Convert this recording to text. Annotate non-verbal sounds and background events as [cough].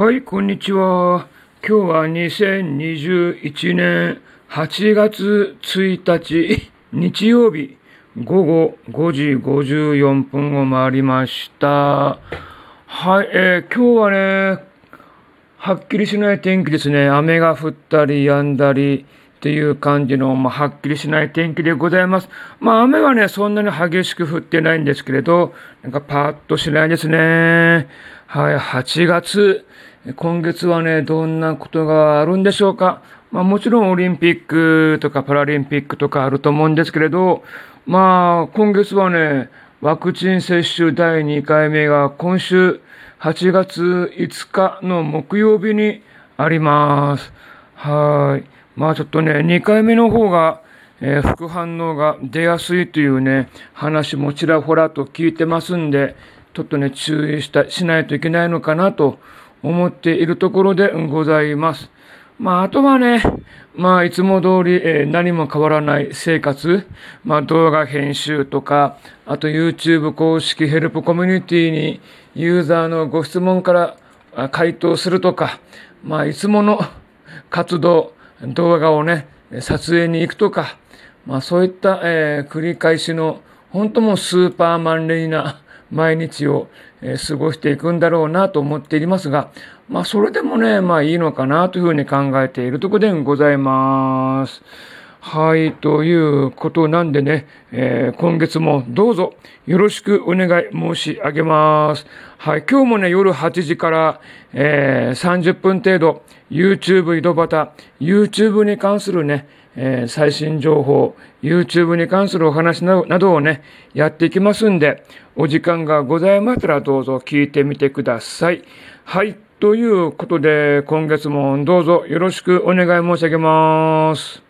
はい、こんにちは。今日は2021年8月1日日曜日午後5時54分を回りました。はい、えー、今日はね、はっきりしない天気ですね。雨が降ったり止んだりっていう感じの、まあ、はっきりしない天気でございます。まあ、雨はね、そんなに激しく降ってないんですけれど、なんかパーッとしないですね。はい、8月。今月はね、どんなことがあるんでしょうか。まあもちろんオリンピックとかパラリンピックとかあると思うんですけれど、まあ今月はね、ワクチン接種第2回目が今週8月5日の木曜日にあります。はい。まあちょっとね、2回目の方が、えー、副反応が出やすいというね、話もちらほらと聞いてますんで、ちょっとね、注意した、しないといけないのかなと思っているところでございます。まあ、あとはね、まあ、いつも通り、えー、何も変わらない生活、まあ、動画編集とか、あと YouTube 公式ヘルプコミュニティにユーザーのご質問から回答するとか、まあ、いつもの [laughs] 活動、動画をね、撮影に行くとか、まあ、そういった、えー、繰り返しの、本当もスーパーマンレイな毎日を、過ごしていくんだろうなと思っていますが、まあそれでもね、まあいいのかなというふうに考えているところでございます。はい、ということなんでね、えー、今月もどうぞよろしくお願い申し上げます。はい、今日もね、夜8時から、えー、30分程度、YouTube 井戸端、YouTube に関するね、えー、最新情報、YouTube に関するお話などをね、やっていきますんで、お時間がございましたらどうぞ聞いてみてください。はい。ということで、今月もどうぞよろしくお願い申し上げます。